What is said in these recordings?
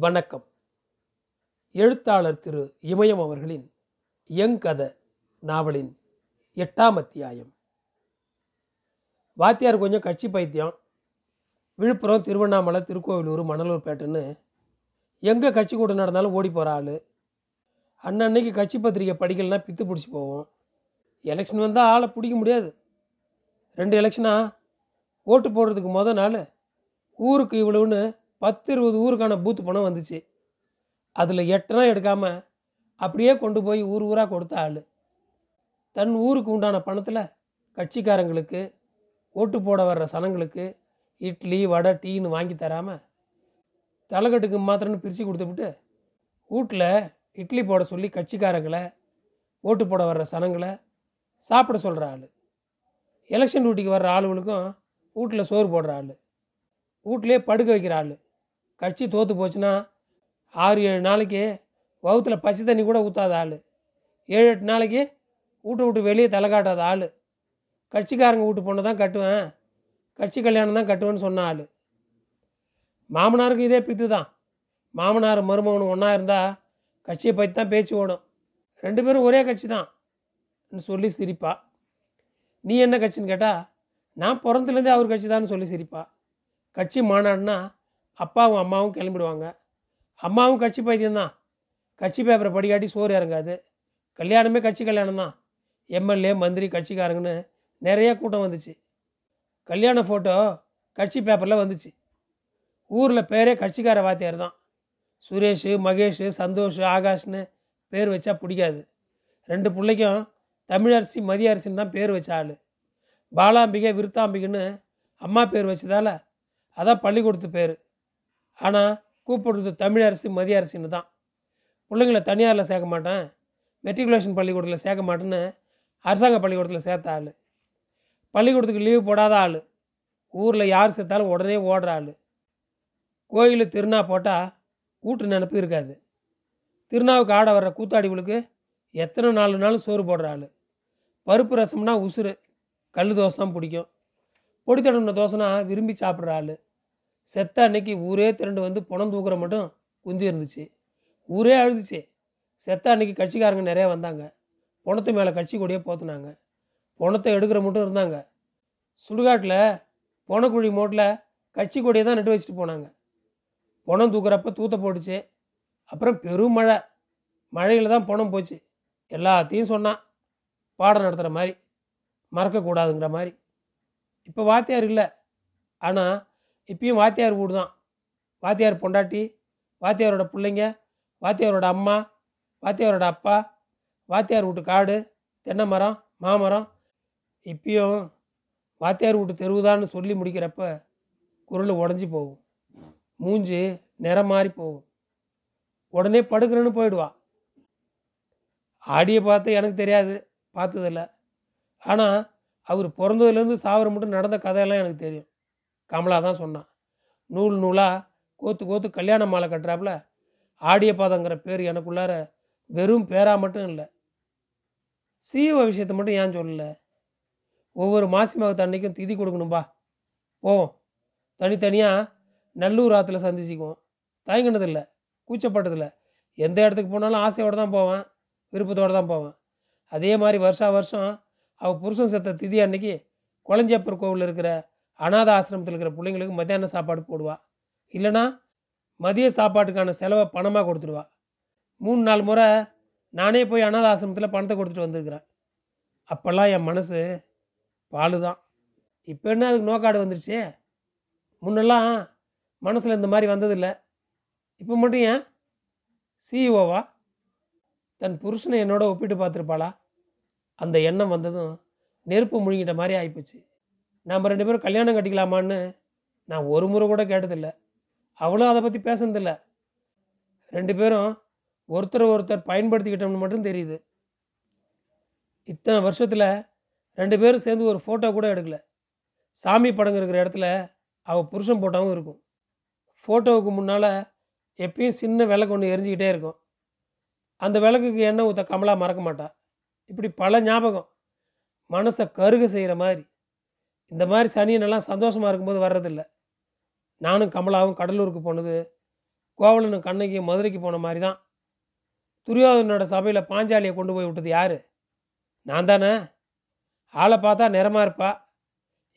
வணக்கம். எழுத்தாளர் திரு இமயம் அவர்களின் யங்கத நாவலின் எட்டாம் அத்தியாயம். வாத்தியார் கொஞ்சம் கட்சி பைத்தியம். விழுப்புரம் திருவண்ணாமலை திருக்கோவிலூர் மணலூர்பேட்டைன்னு எங்கே கட்சி கூட்டம் நடந்தாலும் ஓடி போகிற ஆள். அன்னன்னைக்கு கட்சி பத்திரிக்கை படிக்கலைன்னா பித்து பிடிச்சி போவோம். எலெக்ஷன் வந்தால் ஆளை பிடிக்க முடியாது. ரெண்டு எலெக்ஷனா? ஓட்டு போடுறதுக்கு மொதல் நாள் ஊருக்கு இவ்வளவுன்னு பத்து இருபது ஊருக்கான பூத்து பணம் வந்துச்சு. அதில் எட்டனா எடுக்காமல் அப்படியே கொண்டு போய் ஊர் ஊராக கொடுத்த ஆள். தன் ஊருக்கு உண்டான பணத்தில் கட்சிக்காரங்களுக்கு ஓட்டு போட வர்ற சனங்களுக்கு இட்லி வடை டீன்னு வாங்கி தராமல் தலைக்கட்டுக்கு மாத்திரம்னு பிரித்து கொடுத்துவிட்டு வீட்டில் இட்லி போட சொல்லி கட்சிக்காரங்களை ஓட்டு போட வர்ற சனங்களை சாப்பிட சொல்கிற ஆள். எலெக்ஷன் டியூட்டிக்கு வர்ற ஆளுகளுக்கும் வீட்டில் சோறு போடுற ஆள். வீட்டிலே படுக்க வைக்கிற ஆள். கட்சி தோற்று போச்சுன்னா ஆறு ஏழு நாளைக்கு வகுத்துல பச்சை தண்ணி கூட ஊற்றாத ஆள். ஏழு எட்டு நாளைக்கு வீட்டை விட்டு வெளியே தலை காட்டாத ஆள். கட்சிக்காரங்க வீட்டு பொண்ணை தான் கட்டுவேன். கட்சி கல்யாணம் தான் கட்டுவேன்னு சொன்ன ஆள். மாமனாருக்கு இதே பித்து தான். மாமனார் மருமகனும் ஒன்றா இருந்தால் கட்சியை பற்றி தான் பேச்சு ஓடும். ரெண்டு பேரும் ஒரே கட்சி தான் சொல்லி சிரிப்பா. நீ என்ன கட்சின்னு கேட்டால் நான் பிறந்துலேருந்தே அவர் கட்சி தான் சொல்லி சிரிப்பா. கட்சி மாநாடுனா அப்பாவும் அம்மாவும் கிளம்பிடுவாங்க. அம்மாவும் கட்சி பைத்தியம்தான் கட்சி பேப்பரை படிக்காட்டி சோறு இறங்காது. கல்யாணமே கட்சி கல்யாணம் தான். எம்எல்ஏ மந்திரி கட்சிக்காரங்கன்னு நிறைய கூட்டம் வந்துச்சு. கல்யாண ஃபோட்டோ கட்சி பேப்பரில் வந்துச்சு. ஊரில் பேரே கட்சிக்கார வாத்தியார் தான். சுரேஷ் மகேஷ் சந்தோஷ் ஆகாஷ்னு பேர் வச்சா பிடிக்காது. ரெண்டு பிள்ளைக்கும் தமிழரசி மதிய அரசின்னு தான் பேர் வச்ச ஆள். பாலாம்பிகை விருத்தாம்பிகைன்னு அம்மா பேர் வச்சதால அதான் பள்ளிக்கூடத்து பேர். ஆனால் கூப்பிடுறது தமிழரசு மதிய அரசுன்னு தான். பிள்ளைங்கள தனியாரில் சேர்க்க மாட்டேன். மெட்ரிகுலேஷன் பள்ளிக்கூடத்தில் சேர்க்க மாட்டேன்னு அரசாங்க பள்ளிக்கூடத்தில் சேர்த்த ஆள். பள்ளிக்கூடத்துக்கு லீவு போடாத ஆள். ஊரில் யார் சேர்த்தாலும் உடனே ஓடுற ஆள். கோயில் திருநா போட்டால் கூட்டு நினப்பு இருக்காது. திருநாவுக்கு ஆட வர்ற கூத்தாடிகளுக்கு எத்தனை நாளுனாலும் சோறு போடுற ஆள். பருப்பு ரசம்னா உசுறு கல் தோசை தான் பிடிக்கும். பொடி தடவின தோசைனா விரும்பி சாப்பிட்ற ஆள். செத்த அன்னைக்கு ஊரே திரண்டு வந்து பணம் தூக்குற மட்டும் குந்தி இருந்துச்சு. ஊரே அழுதுச்சு. செத்த அன்னைக்கு கட்சிக்காரங்க நிறையா வந்தாங்க. பணத்து மேலே கட்சி கொடியே போத்துனாங்க. பணத்தை எடுக்கிற மட்டும் இருந்தாங்க. சுடுகாட்டில் பொணக்குழி மோட்டில் கட்சி கொடியை தான் நட்டு வச்சுட்டு போனாங்க. பணம் தூக்குறப்ப தூத்த போட்டுச்சு. அப்புறம் பெரும் மழை. மழையில் தான் பணம் போச்சு. எல்லாத்தையும் சொன்னான் பாடம் நடத்துகிற மாதிரி. மறக்கக்கூடாதுங்கிற மாதிரி. இப்போ வாத்தியார் இல்லை. ஆனால் இப்பயும் வாத்தியார் வீடு தான் வாத்தியார் பொண்டாட்டி வாத்தியாரோட பிள்ளைங்க வாத்தியாரோட அம்மா வாத்தியாரோட அப்பா வாத்தியார் வீட்டு காடு தென்னை மரம் மாமரம். இப்பயும் வாத்தியார் வீட்டு தெருவுதான்னு சொல்லி முடிக்கிறப்ப குரல் உடஞ்சி போகும். மூஞ்சி நிறம் மாறி போகும். உடனே படுக்கிறேன்னு போயிடுவா. ஆடியை பார்த்து எனக்கு தெரியாது பார்த்ததில்ல. ஆனால் அவர் பிறந்ததுலேருந்து சாவர மட்டும் நடந்த கதையெல்லாம் எனக்கு தெரியும். கமலா தான் சொன்னான் நூல் நூலாக கோத்து கோத்து கல்யாண மாலை கட்டுறாப்புல. ஆடிய பாதங்கிற பேர் எனக்குள்ளார வெறும் பேரா மட்டும் இல்லை. சீவ விஷயத்தை மட்டும் ஏன் சொல்லலை? ஒவ்வொரு மாசி மகத்து அன்னைக்கும் திதி கொடுக்கணும்பா போவோம். தனித்தனியாக நல்லூர் ஆற்றுல சந்திச்சிக்குவோம். தயங்கினதில்லை. கூச்சப்பட்டதில்லை. எந்த இடத்துக்கு போனாலும் ஆசையோடு தான் போவேன். விருப்பத்தோடு தான் போவேன். அதே மாதிரி வருஷா வருஷம் அவள் புருஷன் செத்த திதி அன்னைக்கு குளஞ்சியப்பர் கோவிலில் இருக்கிற அனாத ஆசிரமத்தில் இருக்கிற பிள்ளைங்களுக்கு மத்தியான சாப்பாடு போடுவா. இல்லைனா மதிய சாப்பாட்டுக்கான செலவை பணமாக கொடுத்துடுவா. மூணு நாலு முறை நானே போய் அனாத ஆசிரமத்தில் பணத்தை கொடுத்துட்டு வந்திருக்கிறேன். அப்போல்லாம் என் மனசு பால் தான் இப்போ என்ன அதுக்கு நோக்காடு வந்துருச்சு? முன்னெல்லாம் மனசில் இந்த மாதிரி வந்ததில்லை. இப்போ மட்டும் ஏன்? சிஇஓவா தன் புருஷனை என்னோட ஒப்பிட்டு பார்த்துருப்பாளா? அந்த எண்ணம் வந்ததும் நெருப்பு முழுங்கிட்ட மாதிரி ஆகிப்போச்சு நம்ம ரெண்டு பேரும் கல்யாணம் கட்டிக்கலாமான்னு நான் ஒரு முறை கூட கேட்டதில்லை. அவளும் அதை பற்றி பேசுனதில்ல. ரெண்டு பேரும் ஒருத்தர் ஒருத்தர் பயன்படுத்திக்கிட்டோம்னு மட்டும் தெரியுது. இத்தனை வருஷத்தில் ரெண்டு பேரும் சேர்ந்து ஒரு ஃபோட்டோ கூட எடுக்கல. சாமி படங்க இருக்கிற இடத்துல அவள் புருஷன் ஃபோட்டோவும் இருக்கும். ஃபோட்டோவுக்கு முன்னால் எப்பயும் சின்ன விளக்கு ஒன்று எரிஞ்சிக்கிட்டே இருக்கும். அந்த விளக்குக்கு எண்ணெய் ஊற்ற கமலா மறக்க மாட்டா. இப்படி பல ஞாபகம். மனசை கருக செய்கிற மாதிரி. இந்த மாதிரி சனியனெல்லாம் சந்தோஷமாக இருக்கும்போது வர்றதில்ல. நானும் கமலாவும் கடலூருக்கு போனது கோவலனும் கண்ணகியும் மதுரைக்கு போன மாதிரி தான். துரியோதனோட சபையில் பாஞ்சாலியை கொண்டு போய் விட்டது யார்? நான் தானே? ஆளை பார்த்தா நிறமா இருப்பா.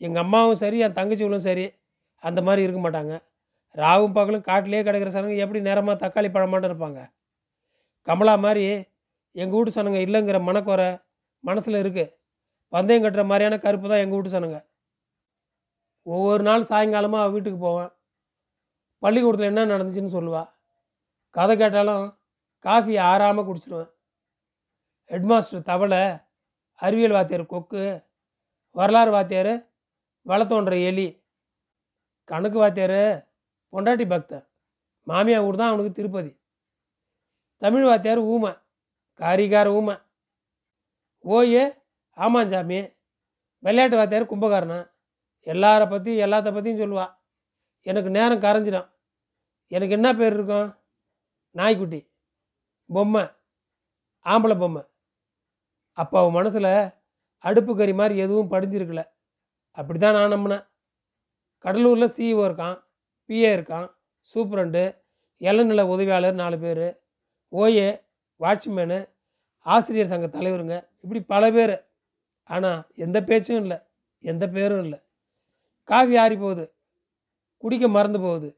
எங்கள் அம்மாவும் சரி என் தங்கச்சிகளும் சரி அந்த மாதிரி இருக்க மாட்டாங்க. ராவும் பகலும் காட்டிலே கிடக்கிற சனங்க எப்படி நேரமாக தக்காளி பழமாட்டம் இருப்பாங்க? கமலா மாதிரி எங்கள் வீட்டு சனங்க இல்லைங்கிற மனக்குறை மனசில் இருக்குது பந்தயம் கட்டுற மாதிரியான கருப்பு தான் எங்கள் வீட்டு சனங்க. ஒவ்வொரு நாள் சாயங்காலமாக அவள் வீட்டுக்கு போவேன். பள்ளிக்கூடத்தில் என்ன நடந்துச்சுன்னு சொல்லுவாள் கதை கேட்டாலும் காஃபி ஆறாமல் குடிச்சிடுவேன் ஹெட்மாஸ்டர் தவளை அறிவியல் வாத்தியார் கொக்கு வரலாறு வாத்தியார் வளத்தோன்ற எலி கணக்கு வாத்தியார் பொண்டாட்டி பக்தன் மாமியா ஊர் தான் அவனுக்கு திருப்பதி. தமிழ் வாத்தியார் ஊமை காரிகார ஊமை. ஓயே ஆமாஞ்சாமி விளையாட்டு வாத்தியார் கும்பகாரனா எல்லாரை பற்றி எல்லாத்த பற்றியும் சொல்லுவா. எனக்கு நேரம் கரைஞ்சிடும் எனக்கு என்ன பேர் இருக்கும்? நாய்க்குட்டி. பொம்மை. ஆம்பளை பொம்மை. அப்போ அவன் மனசில் அடுப்பு கறி மாதிரி எதுவும் படிஞ்சிருக்கல. அப்படி தான் நான் நம்பினேன். கடலூரில் சிஇஓ இருக்கான் பிஏ இருக்கான் சூப்பரண்டு இளநில உதவியாளர் நாலு பேர் ஓஏ வாட்ச்மேனு ஆசிரியர் சங்க தலைவருங்க. இப்படி பல பேர். ஆனால் எந்த பேச்சும் இல்லை. எந்த பேரும் இல்லை. காஃபி ஆறி போகுது. குடிக்க மறந்து போகுது.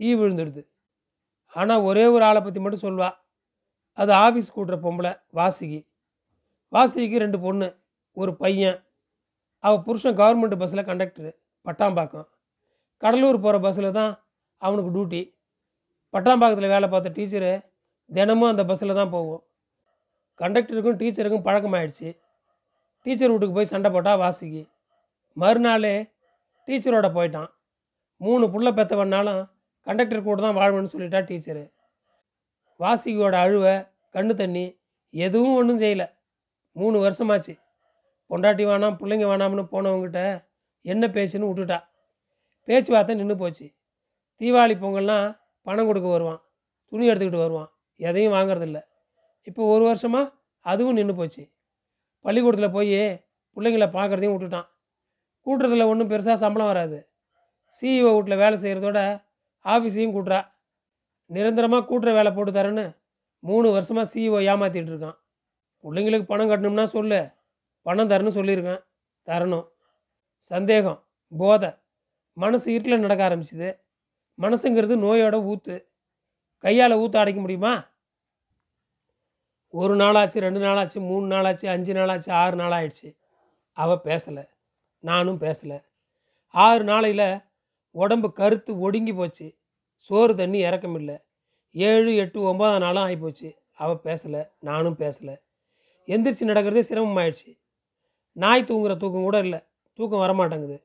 ஈ விழுந்துடுது. ஆனால் ஒரே ஒரு ஆளை பற்றி மட்டும் சொல்வா அது ஆஃபீஸ் கூட்டுற பொம்பளை வாசுகி. வாசுகிக்கு ரெண்டு பொண்ணு ஒரு பையன். அவள் புருஷன் கவர்மெண்ட் பஸ்ஸில் கண்டக்டரு பட்டாம்பாக்கம். கடலூர் போகிற பஸ்ஸில் தான் அவனுக்கு டியூட்டி பட்டாம்பாக்கத்தில் வேலை பார்த்த டீச்சரு தினமும் அந்த பஸ்ஸில் தான் போகும். கண்டக்டருக்கும் டீச்சருக்கும் பழக்கமாயிடுச்சு. டீச்சர் வீட்டுக்கு போய் சண்டை போட்டால் வாசுகி. மறுநாள் டீச்சரோட போயிட்டான். மூணு புள்ள பெற்றவனாலும் கண்டக்டர் கூட தான் வாழ்வேன்னு சொல்லிட்டா டீச்சரு. வாசுகியோட அழுவை கண்ணு தண்ணி எதுவும் ஒன்றும் செய்யலை. மூணு வருஷமாச்சு. பொண்டாட்டி வேணாம் பிள்ளைங்க வேணாம்னு போனவங்ககிட்ட என்ன பேச்சுன்னு விட்டுட்டா. பேச்சுவார்த்தை நின்று போச்சு. தீபாவளி பொங்கல்னால் பணம் கொடுக்க வருவான். துணி எடுத்துக்கிட்டு வருவான். எதையும் வாங்குறதில்ல. இப்போ ஒரு வருஷமாக அதுவும் நின்று போச்சு. பள்ளிக்கூடத்தில் போய் பிள்ளைங்கள பார்க்குறதையும் விட்டுட்டான். கூட்டுறதுல ஒன்றும் பெருசாக சம்பளம் வராது. சிஇஓ வீட்டில் வேலை செய்கிறதோட ஆஃபீஸையும் கூட்டுறா. நிரந்தரமாக கூட்டுற வேலை போட்டு தரேன்னு மூணு வருஷமாக சிஇஓ ஏமாற்றிட்டு இருக்கான். பிள்ளைங்களுக்கு பணம் கட்டணும்னா சொல்லு. பணம் தரேன்னு சொல்லியிருக்கேன். தரணும். சந்தேகம் போதை. மனசு இருட்டில் நடக்க ஆரம்பிச்சுது. மனசுங்கிறது நோயோட ஊற்று கையால் ஊற்ற அடைக்க முடியுமா? ஒரு நாளாச்சு ரெண்டு நாளாச்சு மூணு நாளாச்சு அஞ்சு நாளாச்சு ஆறு நாள் ஆயிடுச்சு அவள் பேசலை. நானும் பேசலை. ஆறு நாளையில் உடம்பு கருத்து ஒடுங்கி போச்சு. சோறு தண்ணி இறக்கமில்லை. ஏழு எட்டு ஒம்பதாம் நாளும் ஆகிப்போச்சு அவள் பேசலை நானும் பேசலை. எந்திரிச்சு நடக்கிறதே சிரமமாயிடுச்சு. நாய் தூங்குற தூக்கம் கூட இல்லை. தூக்கம் வரமாட்டேங்குது.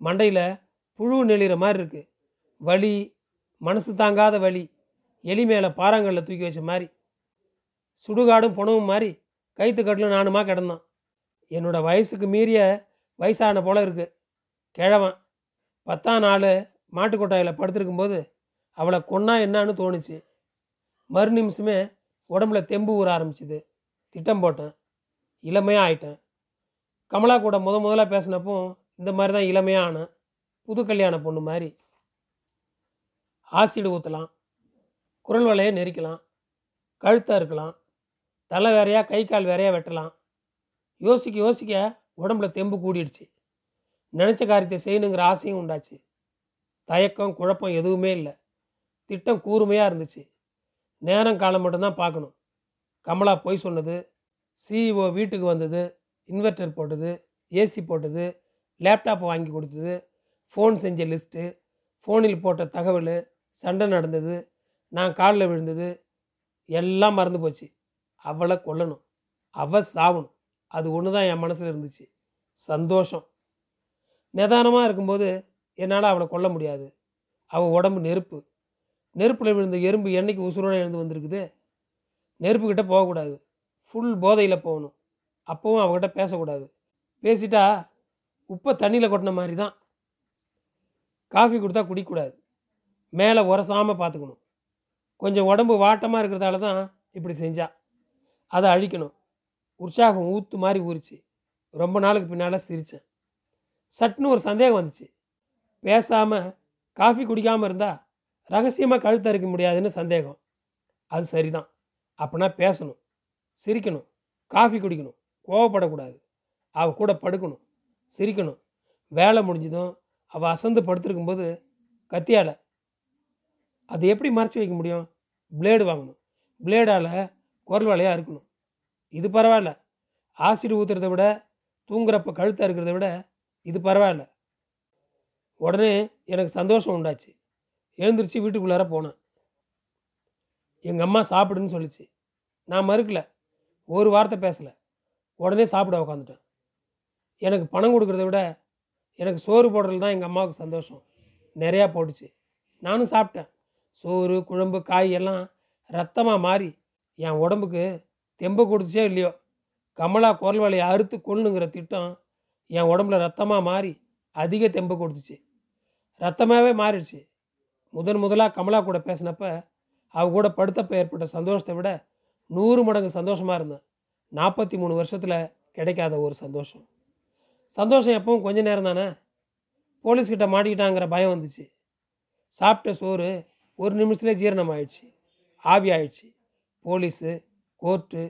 மண்டையில் புழு நெளிகிற மாதிரி இருக்குது வலி மனசு தாங்காத வலி எலி மேலே பாறாங்கல்ல தூக்கி வச்ச மாதிரி சுடுகாடும் புணவும் மாதிரி கைத்து கட்டில் நானுமா கிடந்தான் என்னோட வயசுக்கு மீறிய வயசான போல இருக்குது கிழவன் பத்தாம் நாள் மாட்டுக்கொட்டாயில் படுத்திருக்கும்போது அவளை கொன்னா என்னான்னு தோணுச்சு. மறு நிமிஷமே உடம்புல தெம்பு ஊற ஆரம்பிச்சுது. திட்டம் போட்டேன். இளமையாக ஆயிட்டேன். கமலா கூட முத முதலாக பேசினப்போ இந்த மாதிரி தான் இளமையாக ஆனேன். புது கல்யாண பொண்ணு மாதிரி. ஆசிடு ஊற்றலாம் குரல் வலையை நெரிக்கலாம். கழுத்தை இருக்கலாம். தலை வேறையா கை கால் வேறையா வெட்டலாம். யோசிக்க யோசிக்க உடம்புல தெம்பு கூடிடுச்சு. நினச்ச காரியத்தை செய்யணுங்கிற ஆசையும் உண்டாச்சு. தயக்கம் குழப்பம் எதுவுமே இல்லை. திட்டம் கூர்மையாக இருந்துச்சு. நேரம் காலம் மட்டும்தான் பார்க்கணும். கமலா பொய் சொன்னது சிஇஓ வீட்டுக்கு வந்தது இன்வெர்ட்டர் போட்டது ஏசி போட்டது லேப்டாப் வாங்கி கொடுத்தது ஃபோன் செஞ்ச லிஸ்ட்டு ஃபோனில் போட்ட தகவல் சண்டை நடந்தது நான் காலில் விழுந்தது எல்லாம் மறந்து போச்சு. அவளை கொல்லணும். அவ சாவணும். அது ஒன்று தான் என் மனசில் இருந்துச்சு. சந்தோஷம். நிதானமாக இருக்கும்போது என்னால் அவளை கொல்ல முடியாது. அவள் உடம்பு நெருப்பு. நெருப்பில் விழுந்த எறும்பு என்றைக்கு உசுரோடு எழுந்து வந்திருக்குது? நெருப்புக்கிட்ட போகக்கூடாது. ஃபுல் போதையில் போகணும். அப்போவும் அவகிட்ட பேசக்கூடாது. பேசிட்டா உப்பை தண்ணியில் கொட்டின மாதிரி தான் காஃபி கொடுத்தா குடிக்கக்கூடாது மேலே உரசாமல் பார்த்துக்கணும் கொஞ்சம் உடம்பு வாட்டமாக இருக்கிறதால தான் இப்படி செஞ்சா. அதை அழிக்கணும். உற்சாகம் ஊத்து மாதிரி ஊறிச்சு. ரொம்ப நாளுக்கு பின்னால் சிரித்தேன் சட்டுன்னு ஒரு சந்தேகம் வந்துச்சு. பேசாமல் காஃபி குடிக்காமல் இருந்தால் ரகசியமாக கழுத்த அறுக்க முடியாதுன்னு சந்தேகம். அது சரிதான். அப்படின்னா பேசணும். சிரிக்கணும். காஃபி குடிக்கணும். கோவப்படக்கூடாது. அவ கூட படுக்கணும். சிரிக்கணும். வேலை முடிஞ்சதும் அவள் அசந்து படுத்திருக்கும்போது கத்தியால் அது எப்படி மறைச்சி வைக்க முடியும்? பிளேடு வாங்கணும். பிளேடால் குரல் வேலையாக இருக்கணும் இது பரவாயில்ல. ஆசிட் ஊற்றுறத விட தூங்குறப்ப கழுத்தை இருக்கிறத விட இது பரவாயில்ல. உடனே எனக்கு சந்தோஷம் உண்டாச்சு. எழுந்திரிச்சு வீட்டுக்குள்ளார போனேன். எங்கள் அம்மா சாப்பிடுன்னு சொல்லிச்சு. நான் மறுக்கல. ஒரு வார்த்தை பேசலை. உடனே சாப்பிட உக்காந்துட்டேன். எனக்கு பணம் கொடுக்குறத விட எனக்கு சோறு போடுறது தான் எங்கள் அம்மாவுக்கு சந்தோஷம். நிறையா போட்டுச்சு. நானும் சாப்பிட்டேன். சோறு குழம்பு காய் எல்லாம் ரத்தமாக மாறி என் உடம்புக்கு தெம்பு கொடுத்துச்சோ இல்லையோ? கமலா குரல் வலையை அறுத்து கொள்ளுங்கிற திட்டம் என் உடம்புல ரத்தமாக மாறி அதிக தெம்பு கொடுத்துச்சு. ரத்தமாகவே மாறிடுச்சு. முதன் முதலாக கமலா கூட பேசினப்ப அவ கூட படுத்தப்ப ஏற்பட்ட சந்தோஷத்தை விட நூறு மடங்கு சந்தோஷமாக இருந்தேன். நாற்பத்தி மூணு வருஷத்தில் கிடைக்காத ஒரு சந்தோஷம். சந்தோஷம் எப்பவும் கொஞ்ச நேரம் தானே? போலீஸ்கிட்ட மாட்டிக்கிட்டாங்கிற பயம் வந்துச்சு. சாப்பிட்ட சோறு ஒரு நிமிஷத்துலேயே ஜீரணம் ஆயிடுச்சு ஆவி ஆயிடுச்சு. போலீஸு கோர்ட்டு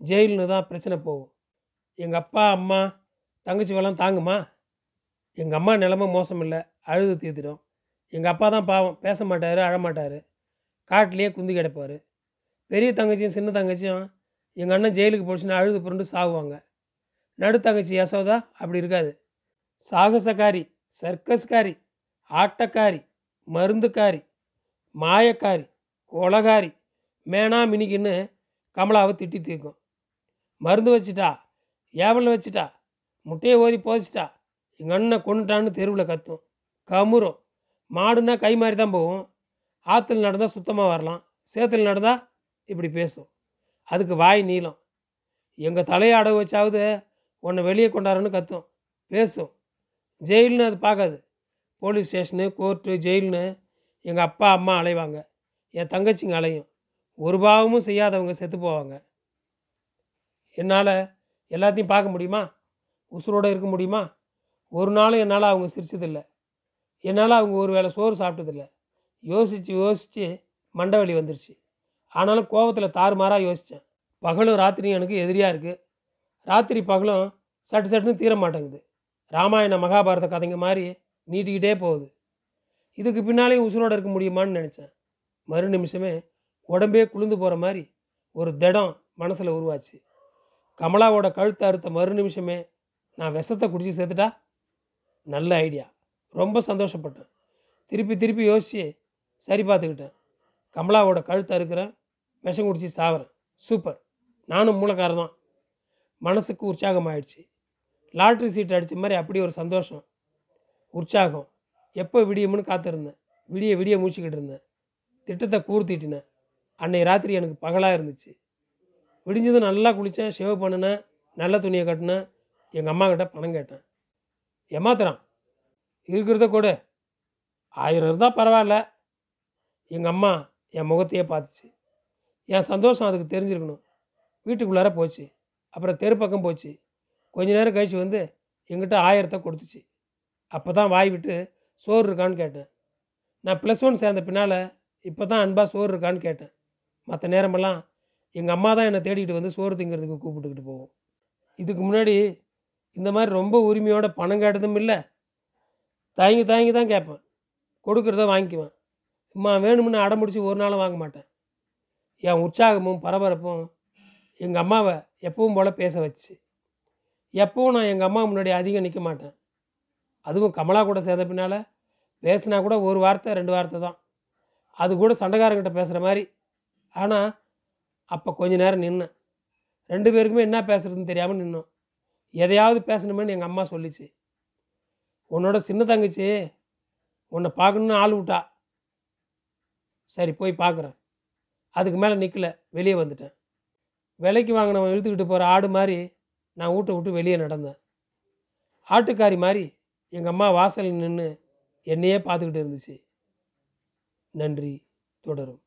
ஜெயில்னு தான் பிரச்சனை போகும். எங்கள் அப்பா அம்மா தங்கச்சி தாங்குமா? எங்கள் அம்மா நிலமை மோசம் இல்லை அழுது தீர்த்திடும். எங்கள் அப்பா தான் பாவம் பேச மாட்டார் அழமாட்டார் காட்டிலேயே குந்தி கிடப்பார். பெரிய தங்கச்சியும் சின்ன தங்கச்சியும் எங்கள் அண்ணன் ஜெயிலுக்கு போச்சுன்னா அழுது புரண்டு சாகுவாங்க நடு தங்கச்சி யசோதா அப்படி இருக்காது. சாகசக்காரி சர்க்கஸ்காரி ஆட்டக்காரி மருந்துக்காரி மாயக்காரி கொலகாரி மேனா மினிக்குன்னு கமலாவை திட்டி தீர்க்கும். மருந்து வச்சிட்டா ஏவல் வச்சிட்டா முட்டையை ஓதி போதிச்சிட்டா எங்கள் அண்ணன் கொண்டுட்டான்னு தெருவில் கத்தும். கமுறும். மாடுனா கை மாதிரி தான் போகும். ஆற்றுல நடந்தால் சுத்தமாக வரலாம். சேத்துல நடந்தால் இப்படி பேசும். அதுக்கு வாய் நீளம். எங்கள் தலையை அடவு வச்சாவது உன்னை வெளியே கொண்டாருன்னு கத்தும். பேசும். ஜெயில்னு அது பார்க்காது. போலீஸ் ஸ்டேஷனு கோர்ட்டு ஜெயில்னு எங்கள் அப்பா அம்மா அலைவாங்க. என் தங்கச்சிங்க அலையும். ஒரு பாவமும் செய்யாதவங்க செத்து போவாங்க. என்னால் எல்லாத்தையும் பார்க்க முடியுமா? உசுரோடு இருக்க முடியுமா? ஒரு நாளும் என்னால் அவங்க சிரிச்சதில்லை. என்னால் அவங்க ஒரு வேளை சோறு சாப்பிட்டதில்லை. யோசித்து யோசித்து மண்டை வலி வந்துருச்சு. ஆனாலும் கோவத்தில் தாறுமாறாக யோசித்தேன் பகலும் ராத்திரியும் எனக்கு எதிரியாக இருக்குது ராத்திரி பகலும் சட்டு சட்டுன்னு தீர மாட்டேங்குது. ராமாயண மகாபாரத கதைங்க மாதிரி நீட்டிக்கிட்டே போகுது. இதுக்கு பின்னாலேயும் உசுரோடு இருக்க முடியுமான்னு நினச்சேன். மறு நிமிஷமே உடம்பே குளிர்ந்து போகிற மாதிரி ஒரு திடம் மனசில் உருவாச்சு. கமலாவோட கழுத்தை அறுத்த மறு நிமிஷமே நான் விஷத்தை குடிச்சு சேர்த்துட்டா? நல்ல ஐடியா ரொம்ப சந்தோஷப்பட்டேன். திருப்பி திருப்பி யோசித்து சரி பார்த்துக்கிட்டேன். கமலாவோட கழுத்தை அறுக்கிறேன் விஷம் குடிச்சு சாவறேன். சூப்பர். நானும் மூலக்காரன் தான். மனசுக்கு உற்சாகம் ஆயிடுச்சு. லாட்ரி சீட் அடித்த மாதிரி அப்படி ஒரு சந்தோஷம் உற்சாகம். எப்போ விடியும்னு காத்திருந்தேன். விடிய விடிய மூச்சுக்கிட்டு இருந்தேன். திட்டத்தை கூர்த்திட்டினேன். அன்னை ராத்திரி எனக்கு பகலாக இருந்துச்சு. விடிஞ்சதும் நல்லா குளித்தேன் ஷேவ் பண்ணினேன் நல்ல துணியை கட்டினேன். எங்கள் அம்மா கிட்ட பணம் கேட்டேன். ஏமாத்துறான். இருக்கிறத கூட. ஆயிரம் இருந்தால் பரவாயில்ல. எங்கள் அம்மா என் முகத்தையே பார்த்துச்சு. என் சந்தோஷம் அதுக்கு தெரிஞ்சிருக்கணும். வீட்டுக்குள்ளார போச்சு. அப்புறம் தெரு பக்கம் போச்சு. கொஞ்ச நேரம் கழிச்சு வந்து எங்கிட்ட ஆயிரத்தை கொடுத்துச்சு. அப்போ தான் வாய் விட்டு சோறு இருக்கான்னு கேட்டேன். நான் ப்ளஸ் ஒன் சேர்ந்த பின்னால் இப்போ தான் அன்பாக சோறு இருக்கான்னு கேட்டேன். மற்ற நேரமெல்லாம் எங்கள் அம்மா தான் என்னை தேடிக்கிட்டு வந்து சோறு திங்கிறதுக்கு கூப்பிட்டுக்கிட்டு போவோம். இதுக்கு முன்னாடி இந்த மாதிரி ரொம்ப உரிமையோட பணம் கேட்டதும் இல்லை. தயங்கி தயங்கி தான் கேட்பேன். கொடுக்குறத வாங்கிக்குவேன். அம்மா வேணும்னு அடம்பிடிச்சி ஒரு நாளும் வாங்க மாட்டேன். என் உற்சாகமும் பரபரப்பும் எங்கள் அம்மாவை எப்பவும் போல் பேச வச்சு. எப்பவும் நான் எங்கள் அம்மா முன்னாடி அதிகம் நிற்க மாட்டேன். அதுவும் கமலா கூட சேர்ந்த பின்னால் பேசினா கூட ஒரு வார்த்தை ரெண்டு வார்த்தை தான். அது கூட சண்டைக்காரங்கிட்ட பேசுகிற மாதிரி ஆனால் அப்போ கொஞ்ச நேரம் நின்னேன். ரெண்டு பேருக்குமே என்ன பேசுறதுன்னு தெரியாமல் நின்னோம். எதையாவது பேசணுமேனு எங்கள் அம்மா சொல்லிச்சு. உன்னோட சின்ன தங்கச்சி உன்னை பார்க்கணுன்னு ஆள் விட்டா. சரி போய் பார்க்குறேன். அதுக்கு மேலே நிற்கல வெளியே வந்துட்டேன். விலைக்கு வாங்கினவன் இழுத்துக்கிட்டு போகிற ஆடு மாதிரி நான் வீட்டை விட்டு வெளியே நடந்தேன். ஆட்டுக்காரி மாதிரி எங்கள் அம்மா வாசலில் நின்று என்னையே பார்த்துக்கிட்டு இருந்துச்சு. நன்றி தொடரும்.